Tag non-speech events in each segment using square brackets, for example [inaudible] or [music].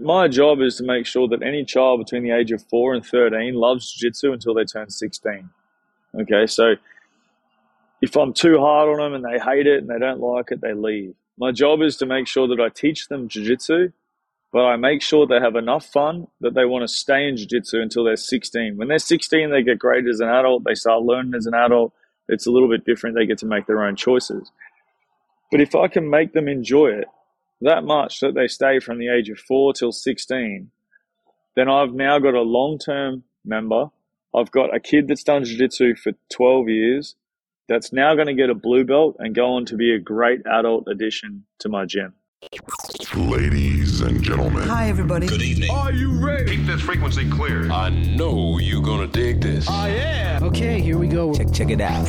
my job is to make sure that any child between the age of 4 and 13 loves jiu-jitsu until they turn 16. Okay, so if I'm too hard on them and they hate it and they don't like it, they leave. My job is to make sure that I teach them jiu-jitsu, but I make sure they have enough fun that they want to stay in jiu-jitsu until they're 16. When they're 16, they get great as an adult. They start learning as an adult. It's a little bit different. They get to make their own choices. But if I can make them enjoy it that much that they stay from the age of four till 16, then I've now got a long term member. I've got a kid that's done jiu jitsu for 12 years that's now going to get a blue belt and go on to be a great adult addition to my gym. Ladies and gentlemen. Hi, everybody. Good evening. Are you ready? Keep this frequency clear. I know you're gonna dig this. I am. Okay, here we go. Check, check it out.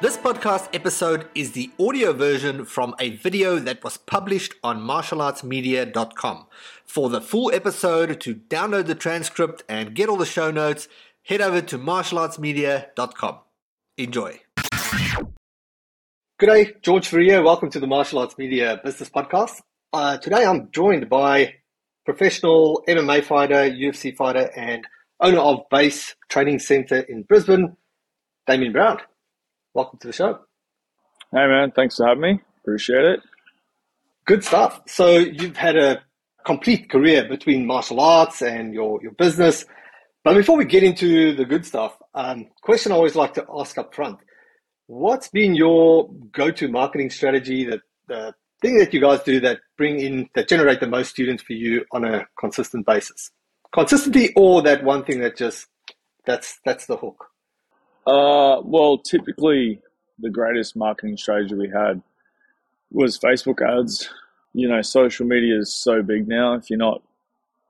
This podcast episode is the audio version from a video that was published on martialartsmedia.com. For the full episode, to download the transcript and get all the show notes, head over to martialartsmedia.com. Enjoy. G'day, George Fourie. Welcome to the Martial Arts Media Business Podcast. Uh, today I'm joined by professional MMA fighter, UFC fighter, and owner of Base Training Center in Brisbane, Damien Brown. Welcome to the show. Hey, man. Thanks for having me. Appreciate it. Good stuff. So you've had a complete career between martial arts and your, your business. But before we get into the good stuff, um, question I always like to ask up front. What's been your go-to marketing strategy, that the thing that you guys do that bring in, that generate the most students for you on a consistent basis? Consistency or that one thing that just, that's, that's the hook? Uh, well, typically the greatest marketing strategy we had was Facebook ads. You know, social media is so big now. If you're not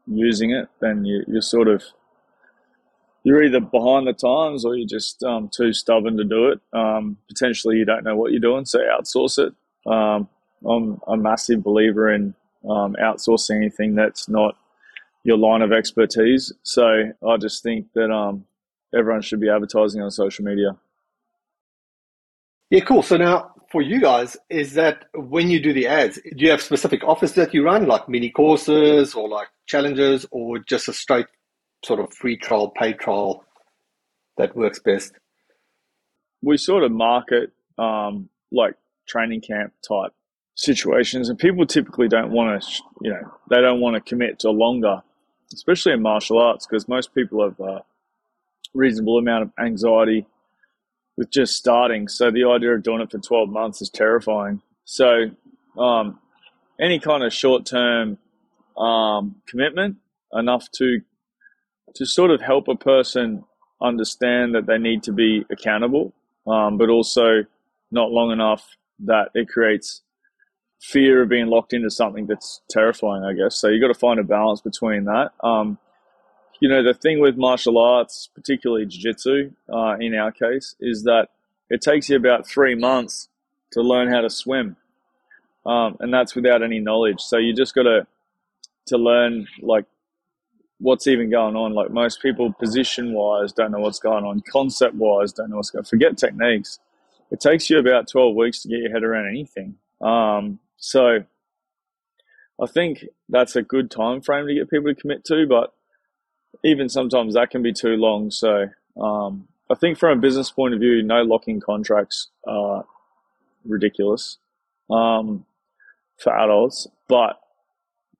using it, then you, you're sort of you're either behind the times or you're just um, too stubborn to do it. Um, potentially, you don't know what you're doing, so outsource it. Um, I'm a massive believer in um, outsourcing anything that's not your line of expertise. So I just think that um, everyone should be advertising on social media. Yeah, cool. So now for you guys, is that when you do the ads, do you have specific offers that you run, like mini courses or like challenges, or just a straight sort of free trial, paid trial that works best? We sort of market um, like training camp type situations, and people typically don't want to, you know, they don't want to commit to longer, especially in martial arts, because most people have a reasonable amount of anxiety with just starting. So the idea of doing it for 12 months is terrifying. So um, any kind of short term um, commitment, enough to to sort of help a person understand that they need to be accountable, um, but also not long enough that it creates fear of being locked into something that's terrifying, I guess. So you got to find a balance between that. Um, you know, the thing with martial arts, particularly jiu-jitsu, uh, in our case, is that it takes you about three months to learn how to swim. Um, and that's without any knowledge. So you just got to, to learn like what's even going on. Like most people position wise don't know what's going on. Concept wise don't know what's going on. Forget techniques. It takes you about 12 weeks to get your head around anything. Um, so I think that's a good time frame to get people to commit to, but even sometimes that can be too long. So um, I think from a business point of view, no locking contracts are ridiculous um, for adults, but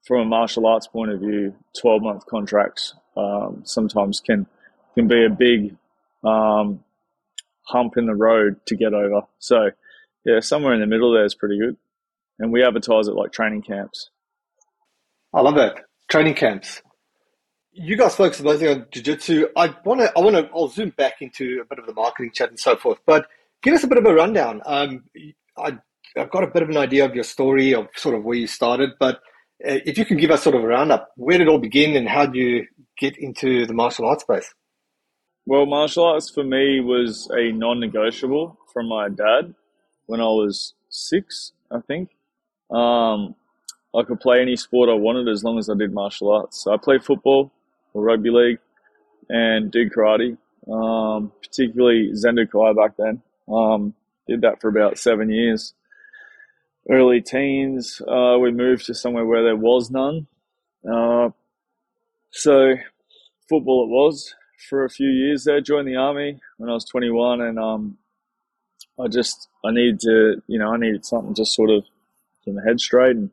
from a martial arts point of view, 12 month contracts um, sometimes can can be a big um, hump in the road to get over. So yeah, somewhere in the middle there is pretty good, and we advertise it like training camps. I love that training camps. You guys focus mostly on jiu-jitsu. I want to, I want to, I'll zoom back into a bit of the marketing chat and so forth, but give us a bit of a rundown. Um, I, I've got a bit of an idea of your story of sort of where you started, but uh, if you can give us sort of a roundup, where did it all begin and how did you get into the martial arts space? Well, martial arts for me was a non-negotiable from my dad when I was six, I think. Um, I could play any sport I wanted as long as I did martial arts. So I played football or rugby league and did karate, um, particularly Zendokai back then. Um, did that for about seven years. Early teens, uh, we moved to somewhere where there was none. Uh, so football it was for a few years there. Joined the army when I was 21, and um, I just I needed to, you know, I needed something to sort of get my head straight and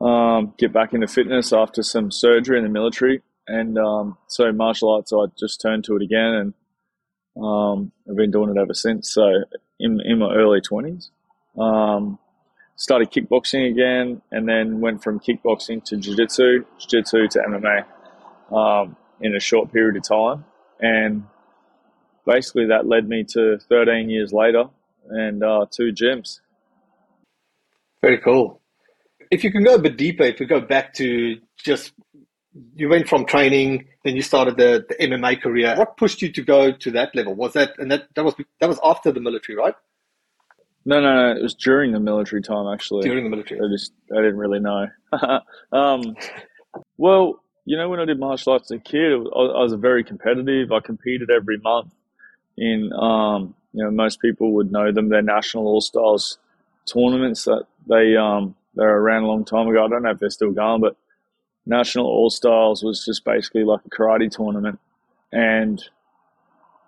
um, get back into fitness after some surgery in the military. And um, so martial arts, I just turned to it again, and um, I've been doing it ever since. So in in my early 20s. Um, started kickboxing again, and then went from kickboxing to jiu-jitsu, jiu-jitsu to MMA um, in a short period of time, and basically that led me to 13 years later and uh, two gyms. Very cool. If you can go a bit deeper, if we go back to just you went from training, then you started the, the MMA career. What pushed you to go to that level? Was that and that that was that was after the military, right? No, no, no. It was during the military time, actually. During the military. I just I didn't really know. [laughs] um, well, you know, when I did martial arts as a kid, was, I was very competitive. I competed every month in, um, you know, most people would know them. They're national all stars tournaments that they um, they're around a long time ago. I don't know if they're still going, but national all Styles was just basically like a karate tournament, and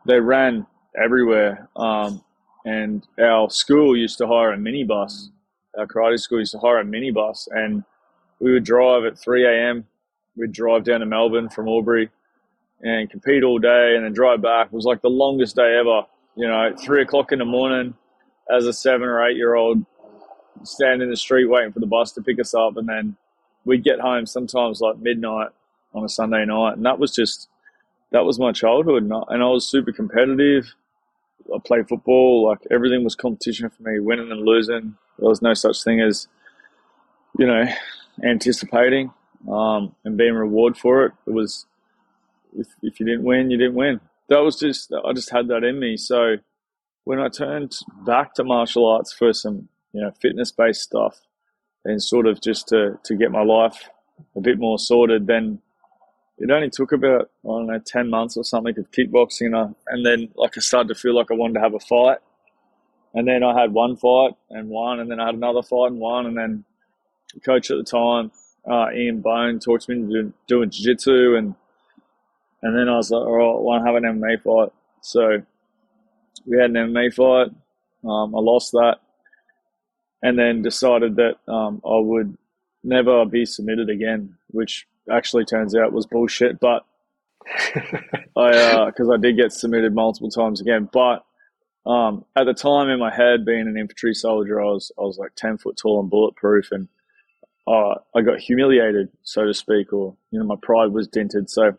they ran everywhere. Um, and our school used to hire a minibus. Our karate school used to hire a minibus, and we would drive at 3 a.m. We'd drive down to Melbourne from Albury and compete all day, and then drive back. It was like the longest day ever. You know, three o'clock in the morning, as a seven or eight year old, standing in the street waiting for the bus to pick us up, and then we'd get home sometimes like midnight on a Sunday night, and that was just that was my childhood, and I, and I was super competitive. I played football, like everything was competition for me, winning and losing. There was no such thing as, you know, anticipating um, and being rewarded for it. It was if if you didn't win, you didn't win. That was just I just had that in me. So when I turned back to martial arts for some you know fitness based stuff and sort of just to to get my life a bit more sorted, then it only took about I don't know ten months or something of kickboxing, uh, and then like I started to feel like I wanted to have a fight, and then I had one fight and one, and then I had another fight and one, and then the coach at the time, uh, Ian Bone, talked me into doing jiu-jitsu, and and then I was like, all right, I want to have an MMA fight, so we had an MMA fight. Um, I lost that, and then decided that um, I would never be submitted again, which actually turns out was bullshit. But [laughs] I, because uh, I did get submitted multiple times again. But um, at the time in my head, being an infantry soldier, I was I was like ten foot tall and bulletproof, and uh, I got humiliated, so to speak, or you know, my pride was dented. So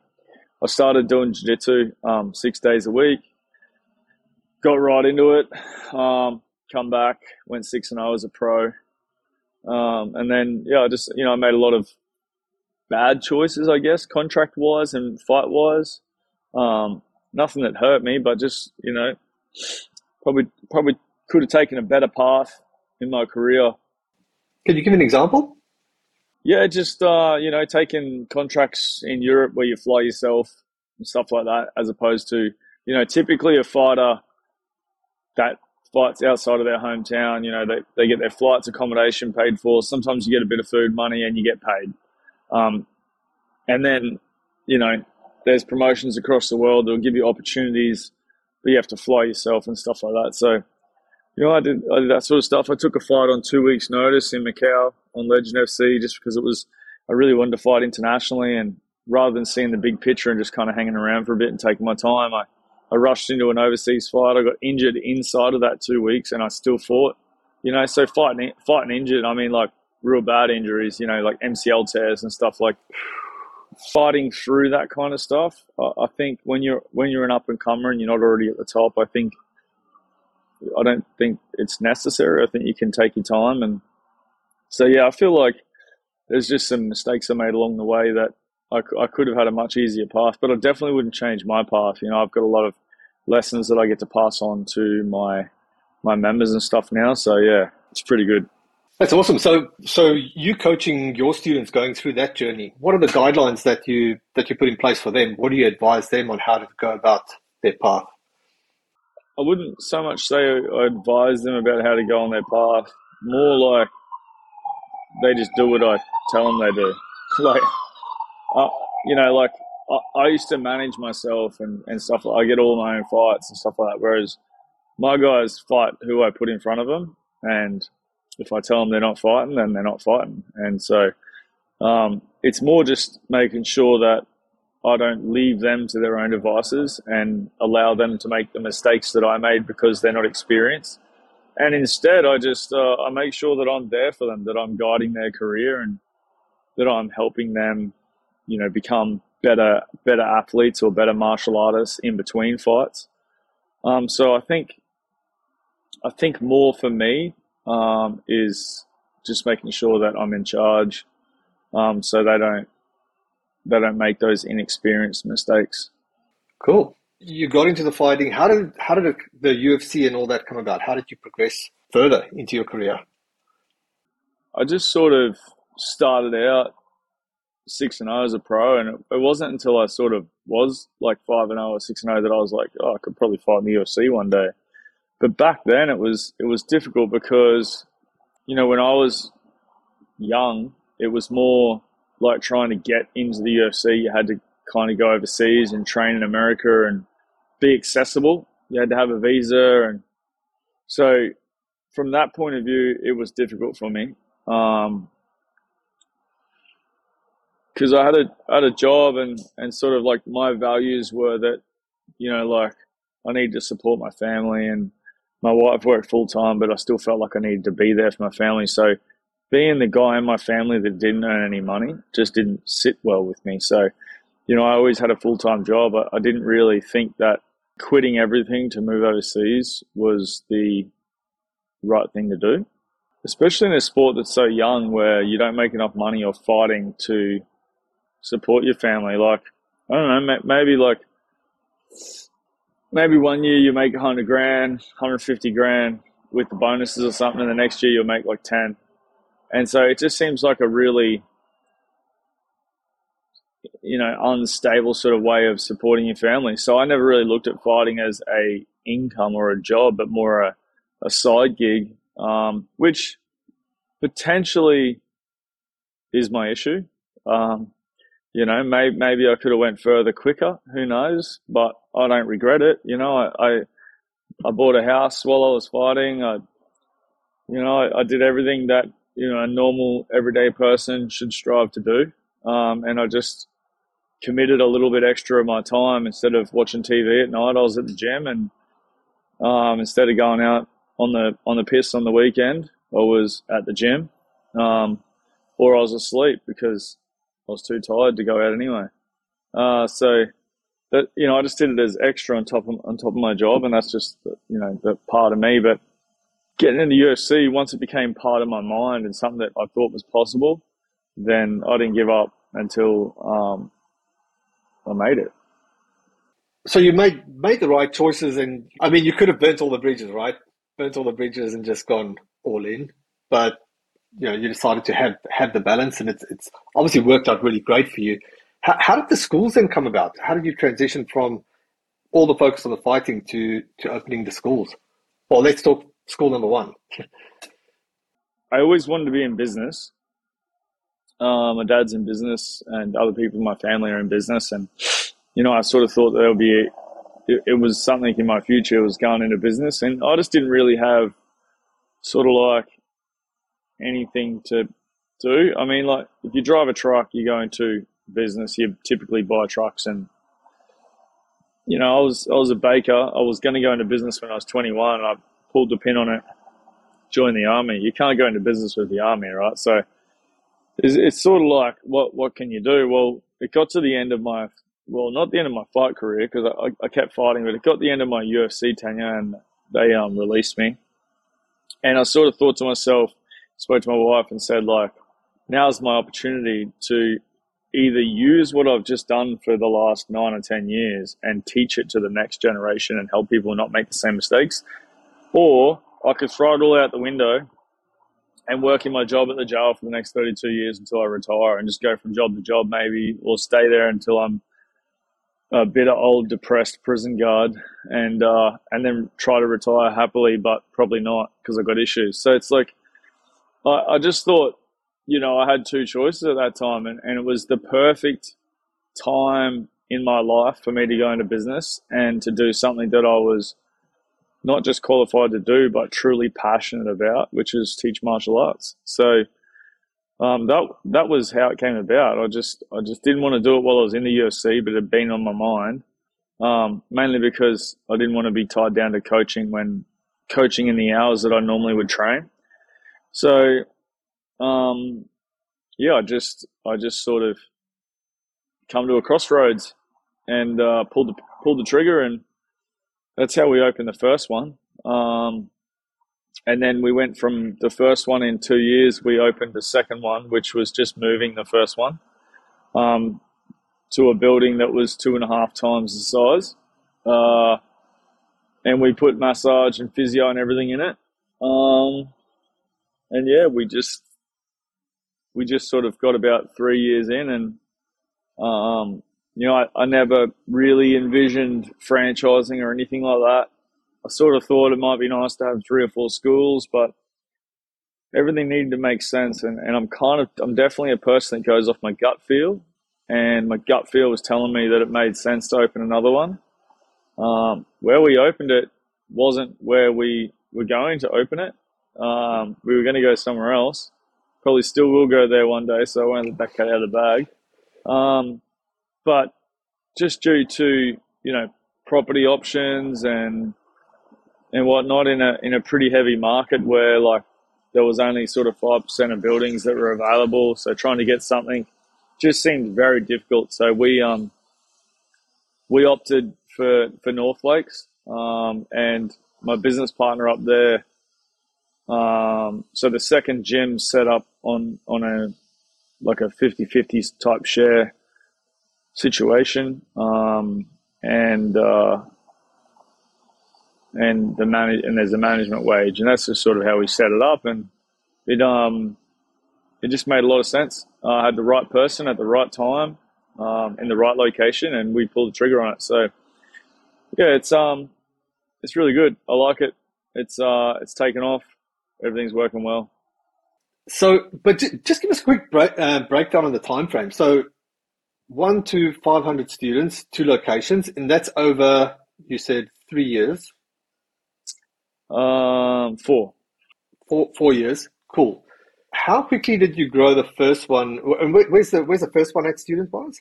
I started doing jiu-jitsu um, six days a week. Got right into it. Um, come back, went six and zero as a pro, um, and then yeah, I just you know I made a lot of bad choices, I guess, contract wise and fight wise. Um, nothing that hurt me, but just you know, probably probably could have taken a better path in my career. Can you give an example? Yeah, just uh, you know, taking contracts in Europe where you fly yourself and stuff like that, as opposed to you know, typically a fighter that fights outside of their hometown, you know, they, they get their flights, accommodation paid for. Sometimes you get a bit of food money and you get paid. Um, and then, you know, there's promotions across the world that'll give you opportunities, but you have to fly yourself and stuff like that. So, you know, I did, I did that sort of stuff. I took a fight on two weeks' notice in Macau on Legend FC just because it was, I really wanted to fight internationally. And rather than seeing the big picture and just kind of hanging around for a bit and taking my time, I, I rushed into an overseas fight. I got injured inside of that two weeks and I still fought. You know, so fighting, fighting injured, I mean, like real bad injuries, you know, like MCL tears and stuff like fighting through that kind of stuff. I, think when you're when you're an up and comer and you're not already at the top, I think I don't think it's necessary. I think you can take your time and so yeah, I feel like there's just some mistakes I made along the way that I, I could have had a much easier path, but I definitely wouldn't change my path. You know, I've got a lot of lessons that I get to pass on to my my members and stuff now. So yeah, it's pretty good. That's awesome. So, so you coaching your students going through that journey. What are the guidelines that you that you put in place for them? What do you advise them on how to go about their path? I wouldn't so much say I advise them about how to go on their path. More like they just do what I tell them they do. [laughs] like, uh, you know, like I, I, used to manage myself and, and stuff. I get all my own fights and stuff like that. Whereas my guys fight who I put in front of them, and if I tell them they're not fighting, then they're not fighting. And so um, it's more just making sure that I don't leave them to their own devices and allow them to make the mistakes that I made because they're not experienced. And instead, I just uh, I make sure that I'm there for them, that I'm guiding their career, and that I'm helping them, you know, become better better athletes or better martial artists in between fights. Um, so I think I think more for me um, is just making sure that I'm in charge, um, so they don't they don't make those inexperienced mistakes. Cool. You got into the fighting. How did how did the UFC and all that come about? How did you progress further into your career? I just sort of started out six and zero as a pro, and it, wasn't until I sort of was like five and zero or six and zero that I was like, oh, I could probably fight in the UFC one day. But back then, it was it was difficult because, you know, when I was young, it was more like trying to get into the UFC. You had to kind of go overseas and train in America and be accessible. You had to have a visa, and so from that point of view, it was difficult for me. Um, because I had a I had a job and and sort of like my values were that you know like I need to support my family and my wife worked full time, but I still felt like I needed to be there for my family. So being the guy in my family that didn't earn any money just didn't sit well with me. So, you know, I always had a full time job. I, I didn't really think that quitting everything to move overseas was the right thing to do, especially in a sport that's so young where you don't make enough money or fighting to support your family. Like, I don't know, maybe like maybe one year you make 100 grand, 150 grand with the bonuses or something, and the next year you'll make like 10. And so it just seems like a really, you know, unstable sort of way of supporting your family. So I never really looked at fighting as a income or a job, but more a, a side gig, um, which potentially is my issue. Um, you know, maybe, maybe I could have went further quicker. Who knows? But I don't regret it. You know, I, I, I bought a house while I was fighting. I, you know, I, I, did everything that, you know, a normal everyday person should strive to do. Um, and I just committed a little bit extra of my time instead of watching TV at night. I was at the gym and, um, instead of going out on the, on the piss on the weekend, I was at the gym. Um, or I was asleep because I was too tired to go out anyway. Uh, so that you know, I just did it as extra on top of on top of my job, and that's just you know the part of me. But getting into UFC once it became part of my mind and something that I thought was possible, then I didn't give up until um, I made it. So you made made the right choices, and I mean, you could have burnt all the bridges, right? Burnt all the bridges and just gone all in, but you know you decided to have have the balance, and it's it's obviously worked out really great for you. How, how did the schools then come about? How did you transition from all the focus on the fighting to to opening the schools? Well, let's talk school number one. [laughs] I always wanted to be in business. Uh, my dad's in business, and other people in my family are in business, and you know I sort of thought there would be it, it was something in my future was going into business, and I just didn't really have sort of like anything to do. I mean, like if you drive a truck, you go into business. You typically buy trucks, and you know, I was I was a baker. I was going to go into business when I was 21. I pulled the pin on it, joined the army. You can't go into business with the army, right? So it's, it's sort of like what what can you do? Well, it got to the end of my well, not the end of my fight career because I, I kept fighting, but it got the end of my UFC tenure, and they um released me. And I sort of thought to myself, spoke to my wife and said, like, now's my opportunity to either use what I've just done for the last nine or 10 years and teach it to the next generation and help people not make the same mistakes, or I could throw it all out the window and work in my job at the jail for the next 32 years until I retire and just go from job to job, maybe, or stay there until I'm a bitter old depressed prison guard and uh, and then try to retire happily, but probably not because I've got issues. So it's like I, I just thought, you know, I had two choices at that time, and, and it was the perfect time in my life for me to go into business and to do something that I was not just qualified to do, but truly passionate about, which is teach martial arts. So um, that that was how it came about. I just I just didn't want to do it while I was in the UFC, but it had been on my mind. Um, mainly because I didn't want to be tied down to coaching when coaching in the hours that I normally would train. So, um, yeah, I just I just sort of come to a crossroads and uh, pulled the pulled the trigger, and that's how we opened the first one. Um, and then we went from the first one in two years. We opened the second one, which was just moving the first one um, to a building that was two and a half times the size, uh, and we put massage and physio and everything in it. Um, and yeah, we just we just sort of got about three years in, and um, you know, I, I never really envisioned franchising or anything like that. I sort of thought it might be nice to have three or four schools, but everything needed to make sense. And, and I'm kind of, I'm definitely a person that goes off my gut feel. And my gut feel was telling me that it made sense to open another one. Um, where we opened it wasn't where we were going to open it. Um, we were going to go somewhere else. Probably still will go there one day, so I won't let that cat out of the bag. Um, but just due to you know property options and and whatnot in a in a pretty heavy market where like there was only sort of five percent of buildings that were available. So trying to get something just seemed very difficult. So we um we opted for for North Lakes um, and my business partner up there. Um, so the second gym set up on on a like a 50-50 type share situation, um, and uh, and the manage and there's a management wage, and that's just sort of how we set it up, and it um it just made a lot of sense. I had the right person at the right time, um, in the right location, and we pulled the trigger on it. So yeah, it's um it's really good. I like it. It's uh it's taken off. Everything's working well. So, but just give us a quick break, uh, breakdown on the time frame. So, one to five hundred students, two locations, and that's over. You said three years. Um, four. Four, four years. Cool. How quickly did you grow the first one? And where's the where's the first one at student wise?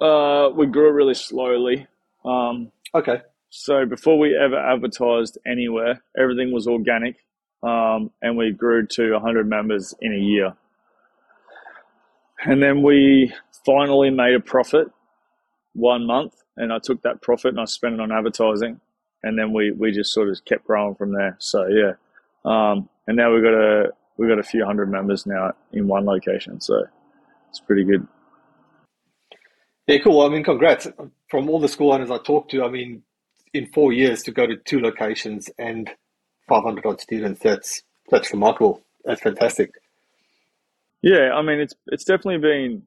Uh, we grew really slowly. Um, okay. So before we ever advertised anywhere, everything was organic, um, and we grew to 100 members in a year. And then we finally made a profit one month, and I took that profit and I spent it on advertising and then we, we just sort of kept growing from there. So yeah, um, and now we've got a we've got a few hundred members now in one location, so it's pretty good. Yeah, cool. I mean, congrats from all the school owners I talked to. I mean, in four years to go to two locations and 500 odd students, that's that's remarkable. That's fantastic. Yeah, I mean, it's it's definitely been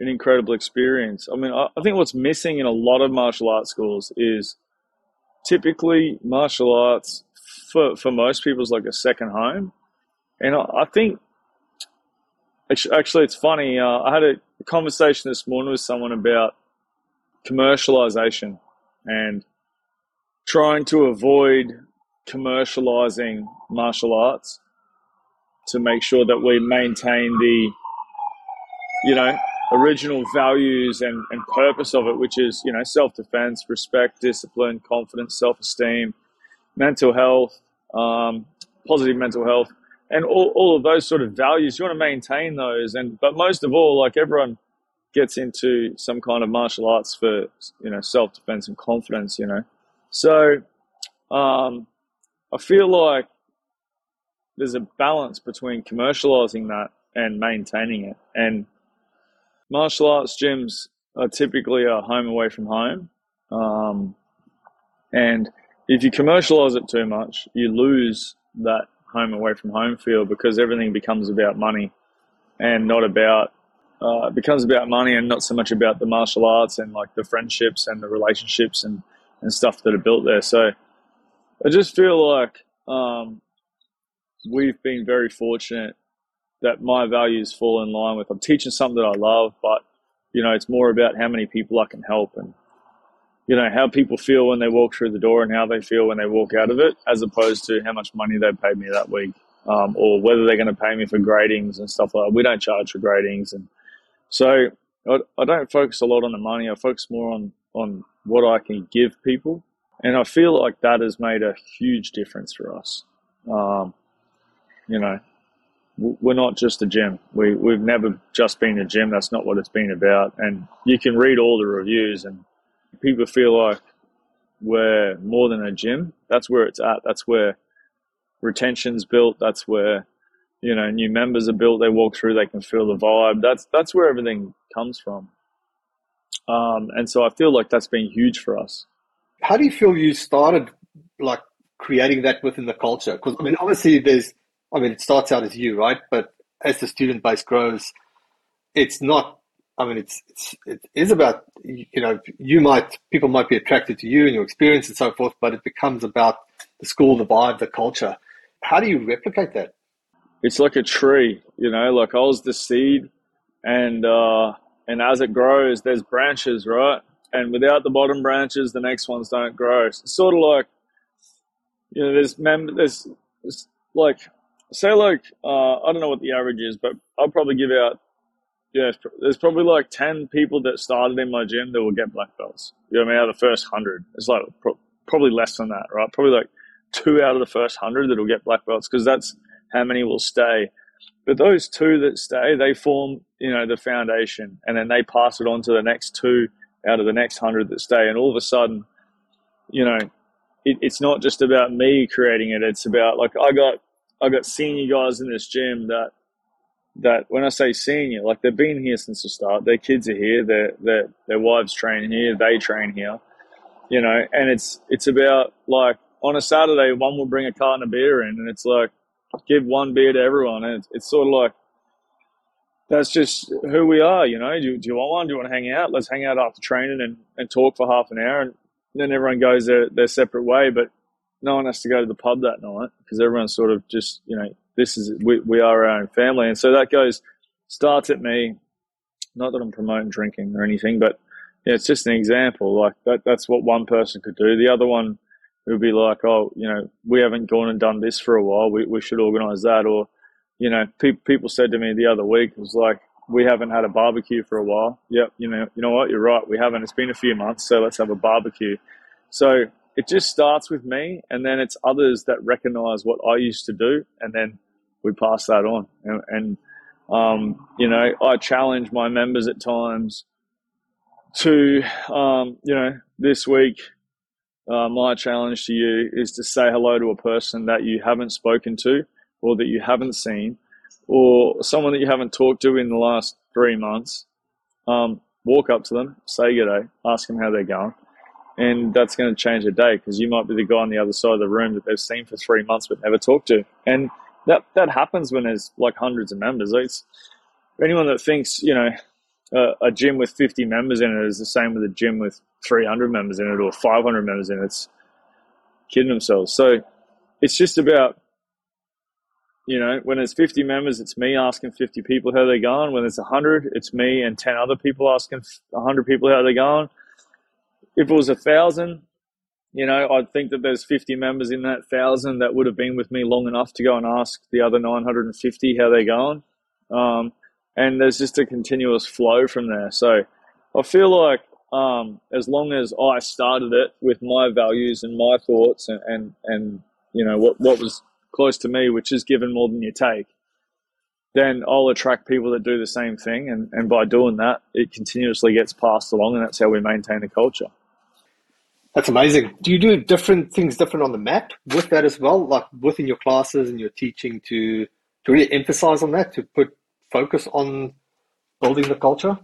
an incredible experience. I mean, I, I think what's missing in a lot of martial arts schools is typically martial arts for, for most people is like a second home. And I, I think, actually, it's funny. Uh, I had a conversation this morning with someone about commercialization and trying to avoid commercializing martial arts to make sure that we maintain the, you know, original values and, and purpose of it, which is, you know, self defense, respect, discipline, confidence, self esteem, mental health, um, positive mental health, and all, all of those sort of values. You want to maintain those. And, but most of all, like everyone gets into some kind of martial arts for, you know, self defense and confidence, you know. So, um, I feel like there's a balance between commercializing that and maintaining it. And martial arts gyms are typically a home away from home. Um, and if you commercialize it too much, you lose that home away from home feel because everything becomes about money and not about uh, it becomes about money and not so much about the martial arts and like the friendships and the relationships and, and stuff that are built there. So I just feel like um, we've been very fortunate that my values fall in line with I'm teaching something that I love, but you know, it's more about how many people I can help and you know how people feel when they walk through the door and how they feel when they walk out of it, as opposed to how much money they paid me that week, um, or whether they're going to pay me for gradings and stuff like that. We don't charge for gradings and so I, I don't focus a lot on the money. I focus more on, on what I can give people. And I feel like that has made a huge difference for us. Um, you know, we're not just a gym. We, we've never just been a gym. That's not what it's been about. And you can read all the reviews, and people feel like we're more than a gym. That's where it's at. That's where retention's built. That's where you know new members are built. They walk through, they can feel the vibe. That's that's where everything comes from. Um, and so I feel like that's been huge for us. How do you feel you started like creating that within the culture? Because I mean, obviously, there's I mean, it starts out as you, right? But as the student base grows, it's not. I mean, it's, it's it is about you know you might people might be attracted to you and your experience and so forth, but it becomes about the school, the vibe, the culture. How do you replicate that? It's like a tree, you know. Like I was the seed, and uh, and as it grows, there's branches, right? And without the bottom branches, the next ones don't grow. It's sort of like you know, there's mem- there's, there's like say like uh, I don't know what the average is, but I'll probably give out. Yeah, there's probably like ten people that started in my gym that will get black belts. You know, what I mean, out of the first hundred, it's like pro- probably less than that, right? Probably like two out of the first hundred that will get black belts because that's how many will stay. But those two that stay, they form, you know, the foundation, and then they pass it on to the next two out of the next hundred that stay, and all of a sudden, you know, it, it's not just about me creating it. It's about like I got I've got senior guys in this gym that that when I say senior, like they've been here since the start. Their kids are here. Their their their wives train here. They train here. You know, and it's it's about like on a Saturday, one will bring a carton of beer in, and it's like give one beer to everyone, and it's, it's sort of like that's just who we are. You know, do, do you want one? Do you want to hang out? Let's hang out after training and, and talk for half an hour, and then everyone goes their their separate way. But no one has to go to the pub that night because everyone's sort of just you know this is we, we are our own family and so that goes starts at me not that i'm promoting drinking or anything but yeah, it's just an example like that that's what one person could do the other one would be like oh you know we haven't gone and done this for a while we, we should organize that or you know pe- people said to me the other week was like we haven't had a barbecue for a while. Yep you know you know what? You're right we haven't. It's been a few months so let's have a barbecue. So it just starts with me, and then it's others that recognize what I used to do, and then we pass that on. And, and um, you know, I challenge my members at times to, um, you know, this week, uh, my challenge to you is to say hello to a person that you haven't spoken to, or that you haven't seen, or someone that you haven't talked to in the last three months. Um, walk up to them, say good day, ask them how they're going and that's going to change a day because you might be the guy on the other side of the room that they've seen for three months but never talked to. And that that happens when there's like hundreds of members. It's anyone that thinks you know a, a gym with 50 members in it is the same with a gym with 300 members in it or 500 members in it. It's kidding themselves. So it's just about you know, when there's 50 members, it's me asking 50 people how they're going. When there's 100, it's me and 10 other people asking 100 people how they're going if it was a thousand, you know, I'd think that there's 50 members in that thousand that would have been with me long enough to go and ask the other 950 how they're going. Um, and there's just a continuous flow from there. So I feel like um, as long as I started it with my values and my thoughts and, and, and you know, what, what was close to me, which is given more than you take, then I'll attract people that do the same thing. And, and by doing that, it continuously gets passed along. And that's how we maintain the culture. That's amazing. Do you do different things different on the mat with that as well, like within your classes and your teaching to to really emphasize on that, to put focus on building the culture?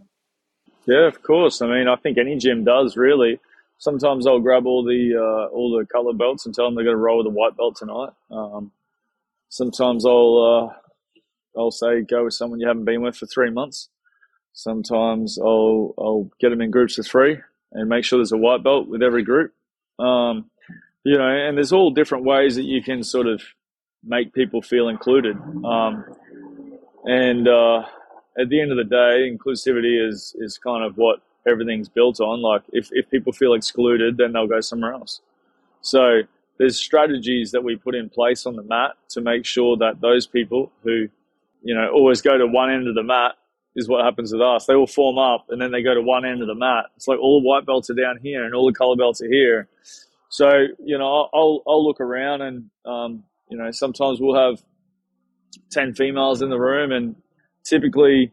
Yeah, of course. I mean, I think any gym does really. Sometimes I'll grab all the uh, all the color belts and tell them they're going to roll with a white belt tonight. Um, sometimes I'll uh, I'll say go with someone you haven't been with for three months. Sometimes I'll I'll get them in groups of three and make sure there's a white belt with every group. Um, you know, and there's all different ways that you can sort of make people feel included. Um, and uh, at the end of the day, inclusivity is is kind of what everything's built on. Like if, if people feel excluded, then they'll go somewhere else. So there's strategies that we put in place on the mat to make sure that those people who, you know, always go to one end of the mat is what happens with us. They all form up and then they go to one end of the mat. It's like all the white belts are down here and all the color belts are here. So, you know, I'll, I'll look around and, um, you know, sometimes we'll have 10 females in the room and typically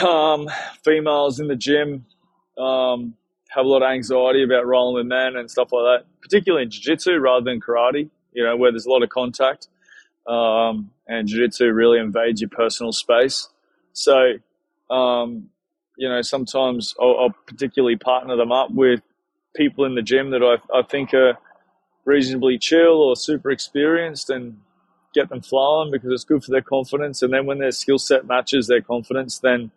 um, females in the gym um, have a lot of anxiety about rolling with men and stuff like that, particularly in jiu-jitsu rather than karate, you know, where there's a lot of contact. Um, and jiu-jitsu really invades your personal space. So, um, you know, sometimes I'll, I'll, particularly partner them up with people in the gym that I, I think are reasonably chill or super experienced and get them flowing because it's good for their confidence. And then when their skill set matches their confidence, then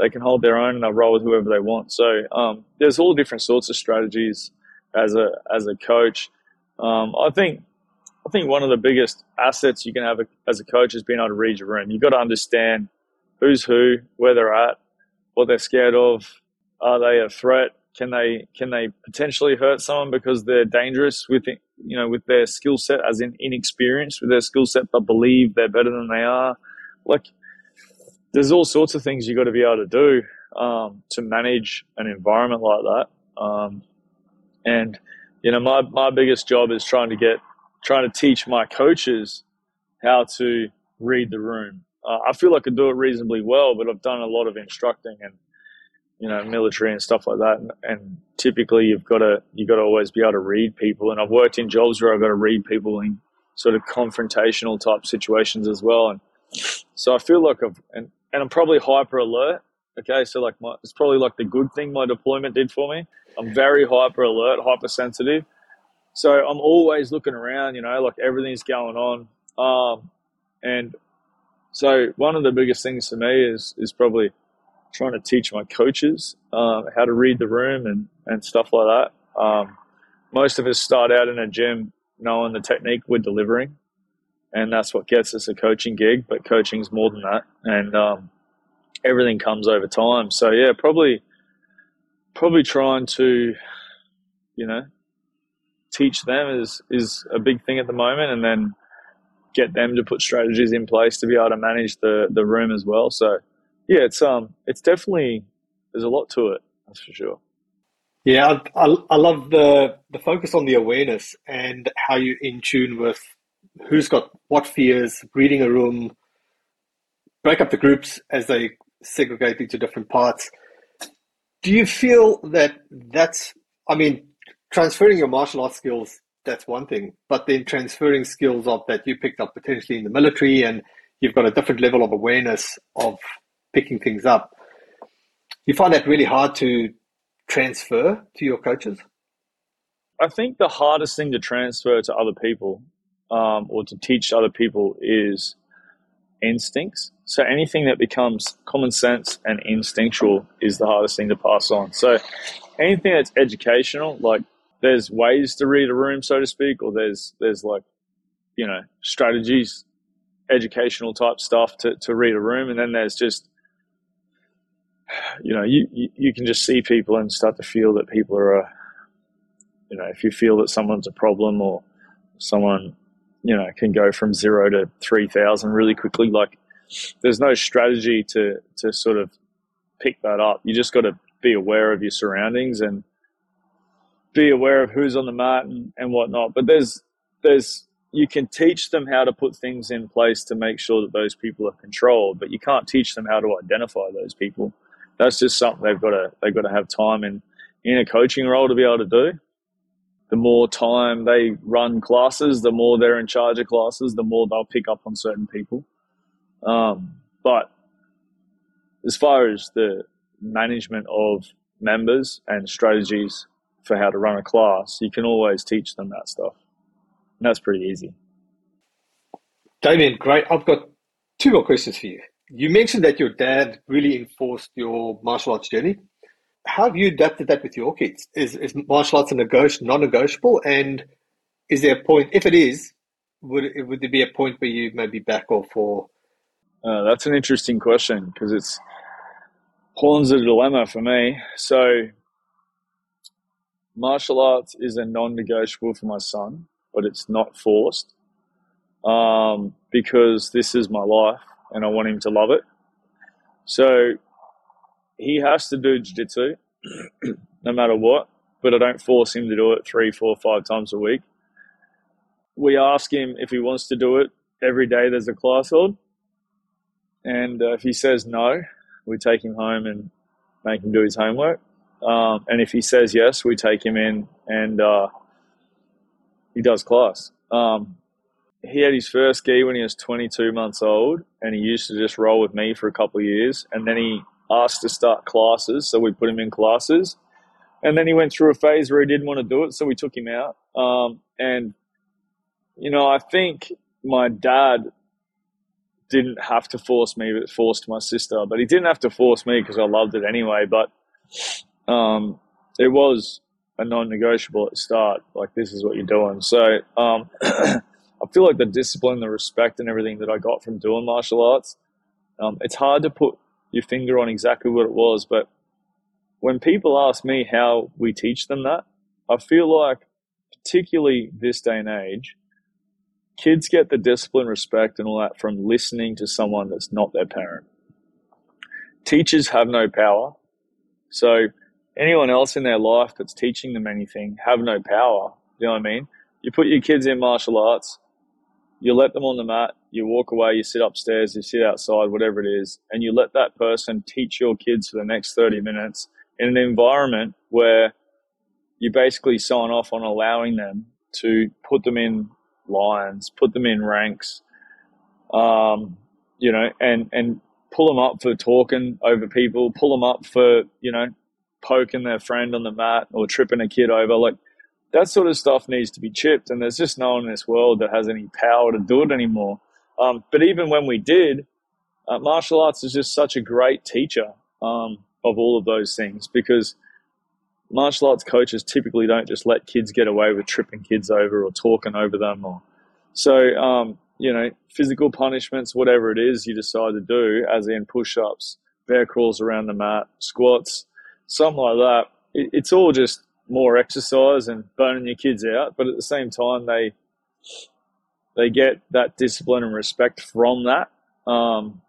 they can hold their own and they'll roll with whoever they want. So um, there's all different sorts of strategies as a as a coach. Um, I think I think one of the biggest assets you can have as a coach is being able to read your room. You've got to understand who's who, where they're at, what they're scared of. Are they a threat? Can they can they potentially hurt someone because they're dangerous with you know with their skill set as in inexperienced with their skill set but believe they're better than they are? Like there's all sorts of things you got to be able to do um, to manage an environment like that. Um, and you know, my my biggest job is trying to get trying to teach my coaches how to read the room. Uh, I feel I could do it reasonably well, but I've done a lot of instructing and you know military and stuff like that. And, and typically, you've got to you got to always be able to read people. And I've worked in jobs where I've got to read people in sort of confrontational type situations as well. And so I feel like I've and and I'm probably hyper alert. Okay, so like my, it's probably like the good thing my deployment did for me. I'm very hyper alert, hypersensitive. So I'm always looking around, you know, like everything's going on. Um, and so one of the biggest things for me is is probably trying to teach my coaches um, how to read the room and, and stuff like that. Um, most of us start out in a gym knowing the technique we're delivering and that's what gets us a coaching gig. But coaching's more than that, and um, everything comes over time. So yeah, probably probably trying to, you know, teach them is is a big thing at the moment, and then get them to put strategies in place to be able to manage the the room as well. So yeah, it's um it's definitely there's a lot to it. That's for sure. Yeah, I, I, I love the the focus on the awareness and how you're in tune with who's got what fears, reading a room, break up the groups as they segregate into different parts. Do you feel that that's, I mean, transferring your martial arts skills, that's one thing, but then transferring skills of that you picked up potentially in the military and you've got a different level of awareness of picking things up. You find that really hard to transfer to your coaches? I think the hardest thing to transfer to other people um, or to teach other people is instincts. So anything that becomes common sense and instinctual is the hardest thing to pass on. So anything that's educational, like there's ways to read a room, so to speak, or there's there's like you know strategies, educational type stuff to, to read a room, and then there's just you know you, you, you can just see people and start to feel that people are a you know if you feel that someone's a problem or someone you know can go from zero to three thousand really quickly. Like there's no strategy to to sort of pick that up. You just got to be aware of your surroundings and be aware of who's on the mat and, and whatnot. But there's there's you can teach them how to put things in place to make sure that those people are controlled, but you can't teach them how to identify those people. That's just something they've got to they've got to have time in in a coaching role to be able to do the more time they run classes, the more they're in charge of classes, the more they'll pick up on certain people. Um, but as far as the management of members and strategies for how to run a class, you can always teach them that stuff. And that's pretty easy. Damien, great. I've got two more questions for you. You mentioned that your dad really enforced your martial arts journey. How have you adapted that with your kids? Is, is martial arts a negoti- non-negotiable? And is there a point, if it is, would, would there be a point where you maybe back off or? Uh, that's an interesting question because it's Horns a dilemma for me. So, martial arts is a non-negotiable for my son, but it's not forced um, because this is my life and I want him to love it. So he has to do jiu-jitsu [clears throat] no matter what, but I don't force him to do it three, four, five times a week. We ask him if he wants to do it every day there's a class on. And uh, if he says no, we take him home and make him do his homework. Um, and if he says yes, we take him in and uh, he does class. Um, he had his first gi when he was 22 months old, and he used to just roll with me for a couple of years. And then he asked to start classes, so we put him in classes. And then he went through a phase where he didn't want to do it, so we took him out. Um, and you know, I think my dad didn't have to force me, but forced my sister. But he didn't have to force me because I loved it anyway. But um, it was a non-negotiable at the start. Like this is what you're doing. So um, [clears throat] I feel like the discipline, the respect, and everything that I got from doing martial arts. Um, it's hard to put your finger on exactly what it was, but when people ask me how we teach them that, I feel like, particularly this day and age, kids get the discipline, respect, and all that from listening to someone that's not their parent. Teachers have no power. So anyone else in their life that's teaching them anything have no power. You know what I mean? You put your kids in martial arts, you let them on the mat, you walk away, you sit upstairs, you sit outside, whatever it is, and you let that person teach your kids for the next 30 minutes in an environment where you basically sign off on allowing them to put them in lines, put them in ranks, um, you know, and, and pull them up for talking over people, pull them up for, you know, poking their friend on the mat or tripping a kid over. Like that sort of stuff needs to be chipped. And there's just no one in this world that has any power to do it anymore. Um, but even when we did, uh, martial arts is just such a great teacher um, of all of those things because martial arts coaches typically don't just let kids get away with tripping kids over or talking over them or so um, you know physical punishments whatever it is you decide to do as in push-ups bear crawls around the mat squats something like that it, it's all just more exercise and burning your kids out, but at the same time they they get that discipline and respect from that. Um,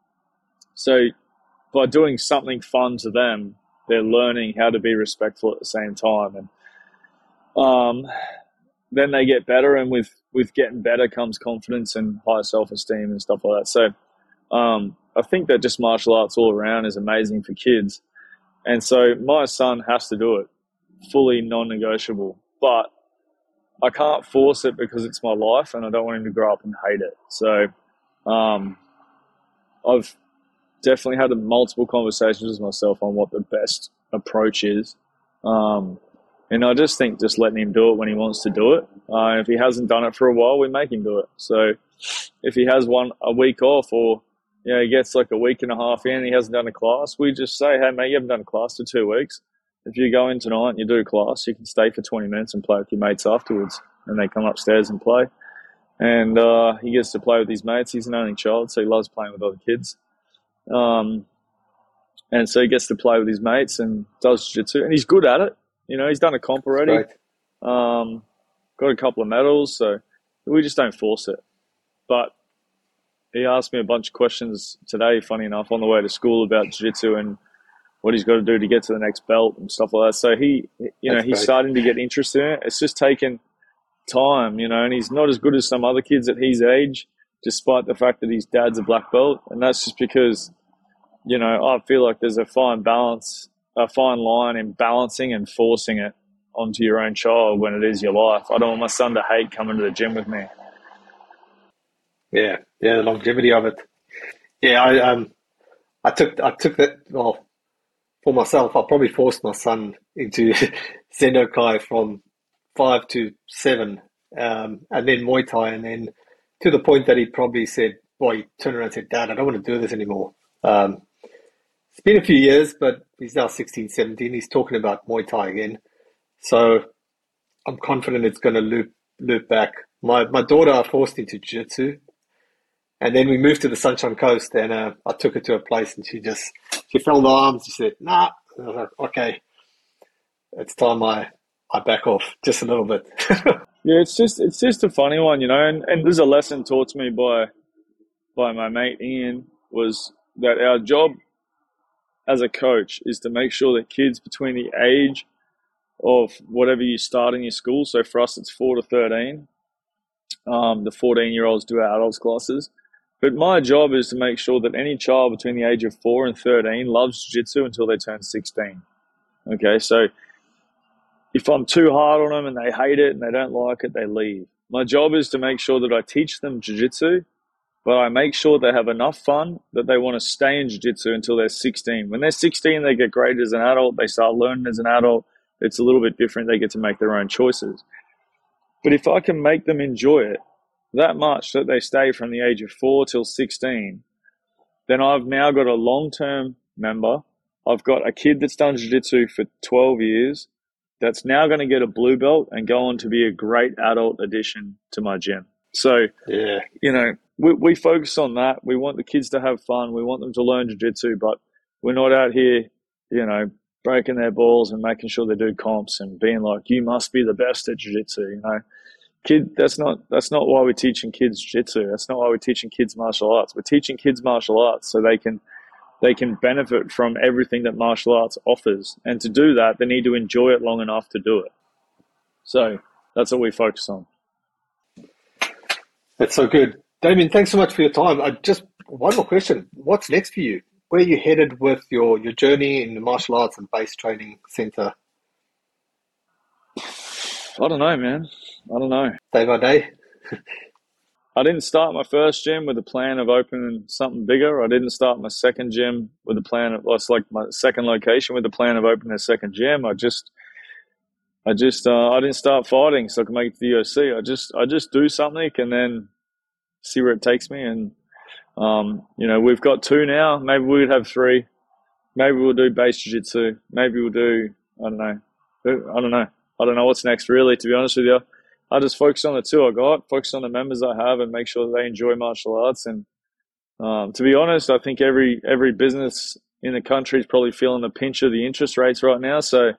so by doing something fun to them, they're learning how to be respectful at the same time, and um, then they get better. And with with getting better comes confidence and higher self esteem and stuff like that. So um, I think that just martial arts all around is amazing for kids, and so my son has to do it fully non-negotiable. But I can't force it because it's my life, and I don't want him to grow up and hate it. So um, I've definitely had multiple conversations with myself on what the best approach is. Um, and I just think just letting him do it when he wants to do it. Uh, if he hasn't done it for a while, we make him do it. So if he has one a week off or you know, he gets like a week and a half in and he hasn't done a class, we just say, hey, mate, you haven't done a class for two weeks if you go in tonight and you do class, you can stay for 20 minutes and play with your mates afterwards. And they come upstairs and play. And uh, he gets to play with his mates. He's an only child, so he loves playing with other kids. Um, and so he gets to play with his mates and does jiu-jitsu. And he's good at it. You know, he's done a comp already. Um, got a couple of medals, so we just don't force it. But he asked me a bunch of questions today, funny enough, on the way to school about jiu-jitsu and – what he's got to do to get to the next belt and stuff like that. So he, you know, That's he's great. starting to get interested in it. It's just taken time, you know, and he's not as good as some other kids at his age, despite the fact that his dad's a black belt. And that's just because, you know, I feel like there's a fine balance, a fine line in balancing and forcing it onto your own child when it is your life. I don't want my son to hate coming to the gym with me. Yeah, yeah, the longevity of it. Yeah, I um, I took I took that. Well, for myself, I probably forced my son into [laughs] Zendokai from five to seven, um, and then Muay Thai, and then to the point that he probably said, "Boy," he turned around and said, "Dad, I don't want to do this anymore." Um, it's been a few years, but he's now 16, 17. He's talking about Muay Thai again, so I'm confident it's going to loop loop back. My my daughter I forced into jiu-jitsu, and then we moved to the Sunshine Coast, and uh, I took her to a place, and she just she fell the arms. She said, "Nah." And I was like, "Okay, it's time I I back off just a little bit." [laughs] Yeah, it's just it's just a funny one, you know. And, and there's a lesson taught to me by by my mate Ian was that our job as a coach is to make sure that kids between the age of whatever you start in your school. So for us, it's four to thirteen. Um, the fourteen year olds do our adults classes, but my job is to make sure that any child between the age of four and thirteen loves jiu-jitsu until they turn sixteen. Okay, so if I'm too hard on them and they hate it and they don't like it, they leave. My job is to make sure that I teach them jiu-jitsu, but I make sure they have enough fun that they want to stay in jiu-jitsu until they're 16. When they're 16, they get great as an adult. They start learning as an adult. It's a little bit different. They get to make their own choices. But if I can make them enjoy it that much that they stay from the age of four till 16, then I've now got a long-term member. I've got a kid that's done jiu-jitsu for 12 years that's now going to get a blue belt and go on to be a great adult addition to my gym. So, yeah, you know, we, we focus on that. We want the kids to have fun. We want them to learn jiu-jitsu, but we're not out here, you know, breaking their balls and making sure they do comps and being like, you must be the best at jiu-jitsu, you know. Kid, that's not that's not why we're teaching kids jiu-jitsu. That's not why we're teaching kids martial arts. We're teaching kids martial arts so they can they can benefit from everything that martial arts offers. And to do that, they need to enjoy it long enough to do it. So that's what we focus on. that's so good, Damien. Thanks so much for your time. I just one more question: What's next for you? Where are you headed with your your journey in the martial arts and base training center? I don't know, man. I don't know. Day by day. [laughs] I didn't start my first gym with a plan of opening something bigger. I didn't start my second gym with a plan of, well, it's like my second location with a plan of opening a second gym. I just, I just, uh, I didn't start fighting so I could make it to the UFC. I just, I just do something and then see where it takes me. And, um, you know, we've got two now. Maybe we'd have three. Maybe we'll do base jiu-jitsu. Maybe we'll do, I don't know. I don't know. I don't know what's next really, to be honest with you. I just focus on the two I got, focus on the members I have, and make sure they enjoy martial arts. And um, to be honest, I think every every business in the country is probably feeling the pinch of the interest rates right now. So,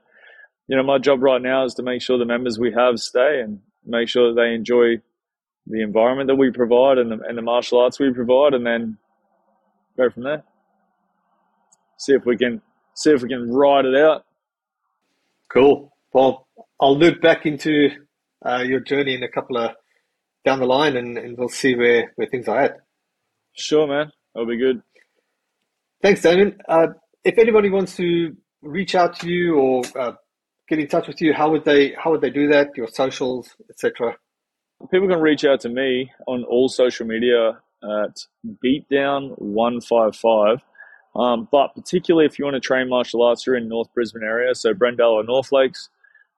you know, my job right now is to make sure the members we have stay and make sure that they enjoy the environment that we provide and the, and the martial arts we provide, and then go from there. See if we can see if we can ride it out. Cool. Well, I'll loop back into uh, your journey in a couple of down the line, and, and we'll see where, where things are at. Sure, man. That'll be good. Thanks, Damien. Uh, if anybody wants to reach out to you or uh, get in touch with you, how would they how would they do that? Your socials, etc. People can reach out to me on all social media at beatdown155. Um, but particularly if you want to train martial arts, you're in North Brisbane area, so Brendale or North Lakes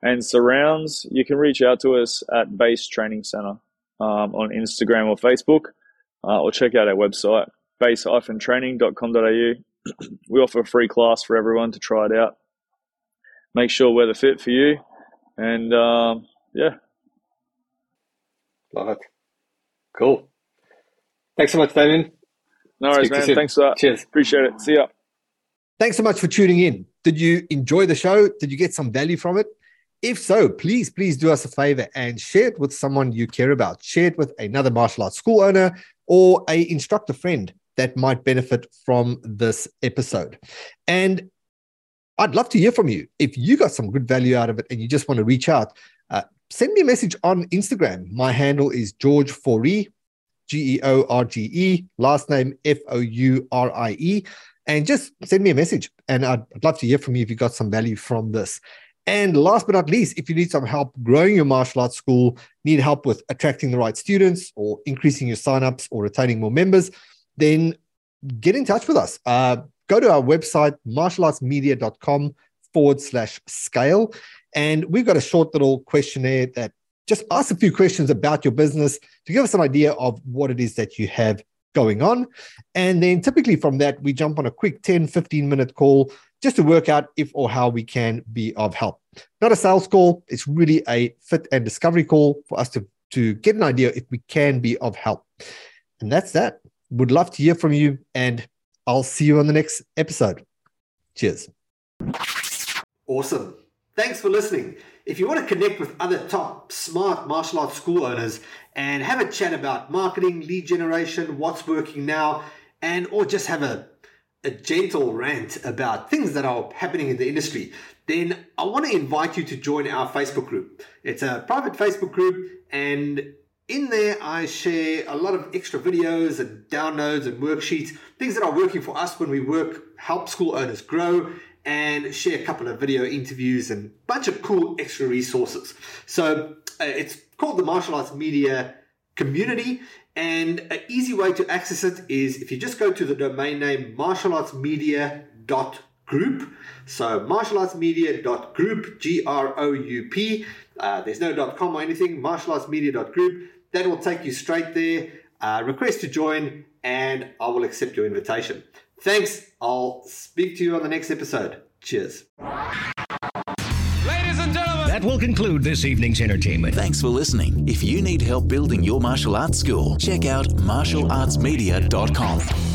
and surrounds, you can reach out to us at Base Training Center um, on Instagram or Facebook, uh, or check out our website, base-training.com.au. [clears throat] we offer a free class for everyone to try it out. Make sure we're the fit for you, and um, yeah. Love it. Cool. Thanks so much, Damien. No worries, man. Thanks for that. Cheers. Appreciate it. See ya. Thanks so much for tuning in. Did you enjoy the show? Did you get some value from it? If so, please, please do us a favor and share it with someone you care about. Share it with another martial arts school owner or a instructor friend that might benefit from this episode. And I'd love to hear from you. If you got some good value out of it and you just want to reach out, uh, send me a message on Instagram. My handle is George Fourie, G E O R G E, last name F O U R I E, and just send me a message. And I'd, I'd love to hear from you if you got some value from this. And last but not least, if you need some help growing your martial arts school, need help with attracting the right students or increasing your signups or retaining more members, then get in touch with us. Uh, go to our website, martialartsmedia.com forward slash scale. And we've got a short little questionnaire that just asks a few questions about your business to give us an idea of what it is that you have going on. And then typically from that, we jump on a quick 10, 15 minute call just to work out if or how we can be of help. Not a sales call, it's really a fit and discovery call for us to, to get an idea if we can be of help. And that's that. Would love to hear from you, and I'll see you on the next episode. Cheers. Awesome. Thanks for listening. If you want to connect with other top smart martial arts school owners and have a chat about marketing, lead generation, what's working now, and or just have a, a gentle rant about things that are happening in the industry, then I want to invite you to join our Facebook group. It's a private Facebook group and in there, I share a lot of extra videos and downloads and worksheets, things that are working for us when we work, help school owners grow, and share a couple of video interviews and a bunch of cool extra resources. So uh, it's called the Martial Arts Media Community, and an easy way to access it is if you just go to the domain name martialartsmedia.group. So martialartsmedia.group, G R O U P. Uh, there's no .com or anything. Martialartsmedia.group. That will take you straight there. Uh, request to join, and I will accept your invitation. Thanks. I'll speak to you on the next episode. Cheers. Will conclude this evening's entertainment. Thanks for listening. If you need help building your martial arts school, check out martialartsmedia.com.